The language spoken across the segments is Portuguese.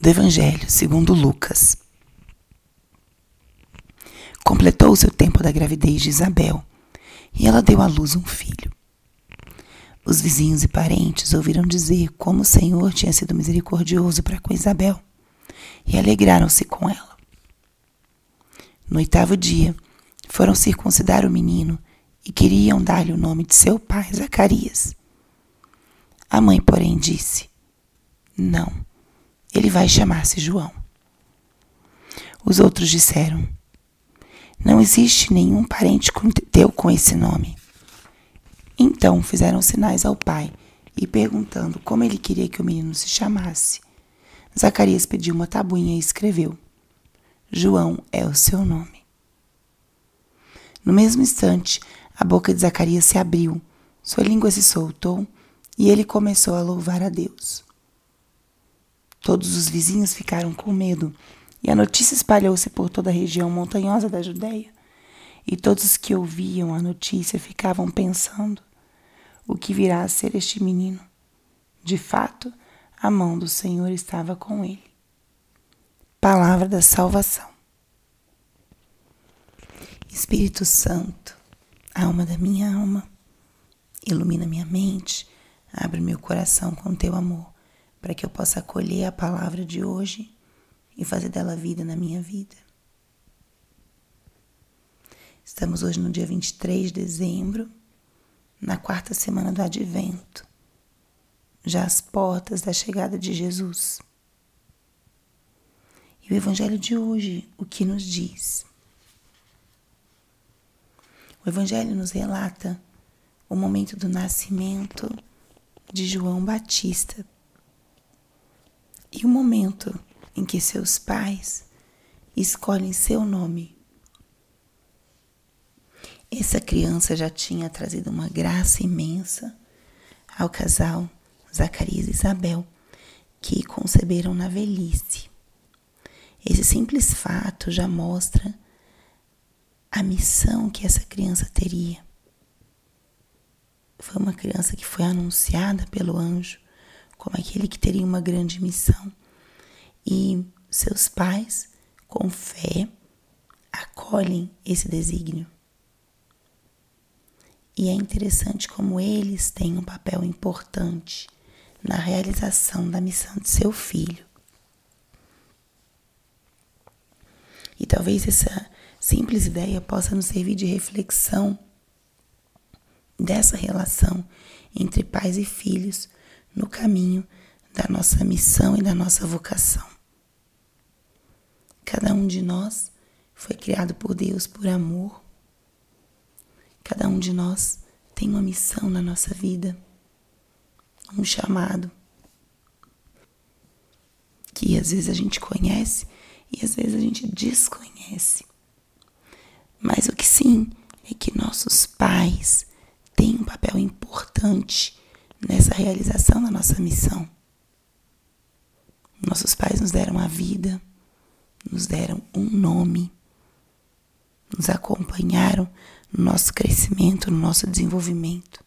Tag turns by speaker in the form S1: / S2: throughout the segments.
S1: do Evangelho segundo Lucas. Completou-se o tempo da gravidez de Isabel e ela deu à luz um filho. Os vizinhos e parentes ouviram dizer como o Senhor tinha sido misericordioso para com Isabel e alegraram-se com ela. No oitavo dia, foram circuncidar o menino e queriam dar-lhe o nome de seu pai, Zacarias. A mãe, porém, disse: Não, ele vai chamar-se João. Os outros disseram: Não existe nenhum parente teu com esse nome. Então fizeram sinais ao pai e perguntando como ele queria que o menino se chamasse. Zacarias pediu uma tabuinha e escreveu: João é o seu nome. No mesmo instante, a boca de Zacarias se abriu, sua língua se soltou e ele começou a louvar a Deus. Todos os vizinhos ficaram com medo e a notícia espalhou-se por toda a região montanhosa da Judéia. E todos os que ouviam a notícia ficavam pensando: o que virá a ser este menino? De fato, a mão do Senhor estava com ele. Palavra da salvação. Espírito Santo, alma da minha alma, ilumina minha mente, abre meu coração com teu amor, para que eu possa acolher a palavra de hoje e fazer dela vida na minha vida. Estamos hoje no dia 23 de dezembro, na quarta semana do Advento, já às portas da chegada de Jesus. E o Evangelho de hoje, o que nos diz? O Evangelho nos relata o momento do nascimento de João Batista e o momento em que seus pais escolhem seu nome. Essa criança já tinha trazido uma graça imensa ao casal Zacarias e Isabel, que conceberam na velhice. Esse simples fato já mostra a missão que essa criança teria. Foi uma criança que foi anunciada pelo anjo como aquele que teria uma grande missão. E seus pais, com fé, acolhem esse desígnio. E é interessante como eles têm um papel importante na realização da missão de seu filho. E talvez essa simples ideia possa nos servir de reflexão dessa relação entre pais e filhos no caminho da nossa missão e da nossa vocação. Cada um de nós foi criado por Deus por amor. Cada um de nós tem uma missão na nossa vida, um chamado que às vezes a gente conhece e às vezes a gente desconhece. Mas o que sim é que nossos pais têm um papel importante nessa realização da nossa missão. Nossos pais nos deram a vida, nos deram um nome, nos acompanharam no nosso crescimento, no nosso desenvolvimento.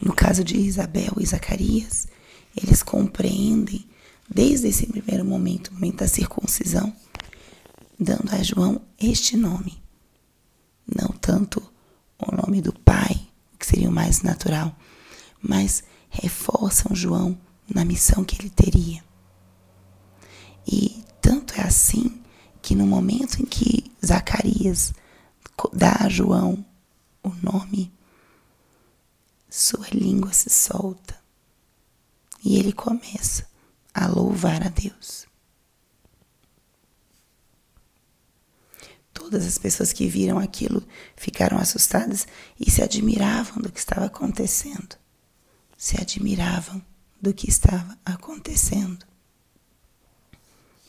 S1: No caso de Isabel e Zacarias, eles compreendem desde esse primeiro momento, o momento da circuncisão, dando a João este nome. Não tanto o nome do pai, seria o mais natural, mas reforçam João na missão que ele teria. E tanto é assim que no momento em que Zacarias dá a João o nome, sua língua se solta e ele começa a louvar a Deus. Todas as pessoas que viram aquilo ficaram assustadas e se admiravam do que estava acontecendo. Se admiravam do que estava acontecendo.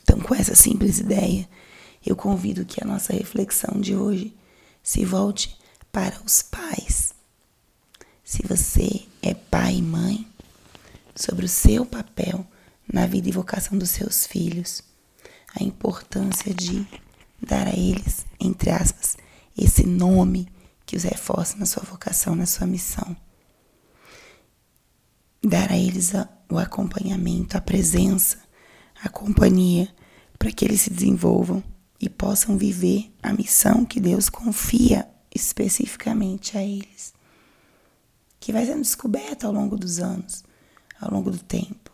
S1: Então, com essa simples ideia, eu convido que a nossa reflexão de hoje se volte para os pais. Se você é pai e mãe, sobre o seu papel na vida e vocação dos seus filhos, a importância de dar a eles, entre aspas, esse nome que os reforça na sua vocação, na sua missão. Dar a eles o acompanhamento, a presença, a companhia, para que eles se desenvolvam e possam viver a missão que Deus confia especificamente a eles, que vai sendo descoberta ao longo dos anos, ao longo do tempo.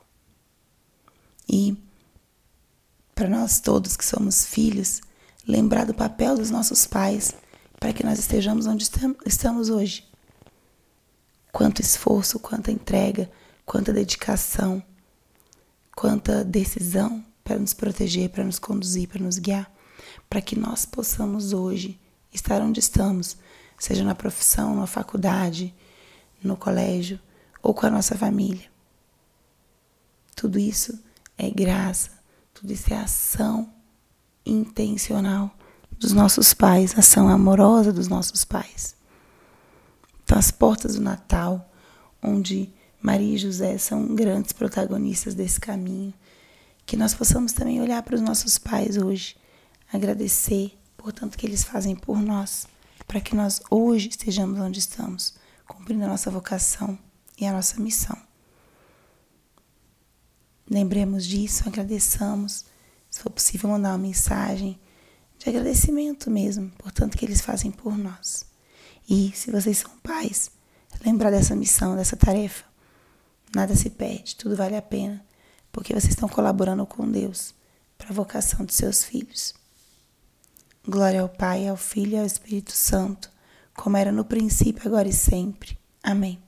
S1: E para nós todos que somos filhos, lembrar do papel dos nossos pais para que nós estejamos onde estamos hoje. Quanto esforço, quanta entrega, quanta dedicação, quanta decisão para nos proteger, para nos conduzir, para nos guiar, para que nós possamos hoje estar onde estamos, seja na profissão, na faculdade, no colégio ou com a nossa família. Tudo isso é graça, tudo isso é ação intencional dos nossos pais, ação amorosa dos nossos pais. Então, as portas do Natal, onde Maria e José são grandes protagonistas desse caminho, que nós possamos também olhar para os nossos pais hoje, agradecer por tanto que eles fazem por nós, para que nós hoje estejamos onde estamos, cumprindo a nossa vocação e a nossa missão. Lembremos disso, agradeçamos. Se for possível, mandar uma mensagem de agradecimento mesmo por tanto que eles fazem por nós. E se vocês são pais, lembrar dessa missão, dessa tarefa. Nada se perde, tudo vale a pena, porque vocês estão colaborando com Deus para a vocação dos seus filhos. Glória ao Pai, ao Filho e ao Espírito Santo, como era no princípio, agora e sempre. Amém.